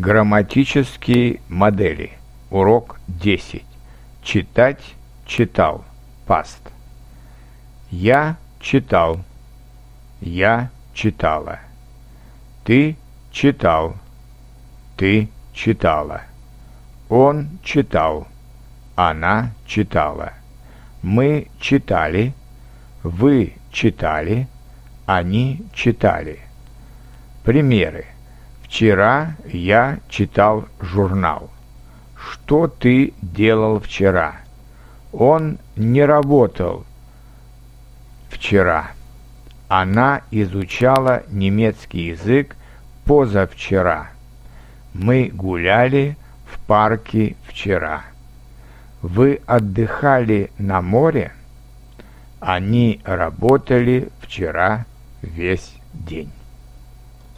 Грамматические модели. Урок 10. Читать, читал. Паст. Я читал. Я читала. Ты читал. Ты читала. Он читал. Она читала. Мы читали. Вы читали. Они читали. Примеры. Вчера я читал журнал. Что ты делал вчера? Он не работал вчера. Она изучала немецкий язык позавчера. Мы гуляли в парке вчера. Вы отдыхали на море? Они работали вчера весь день.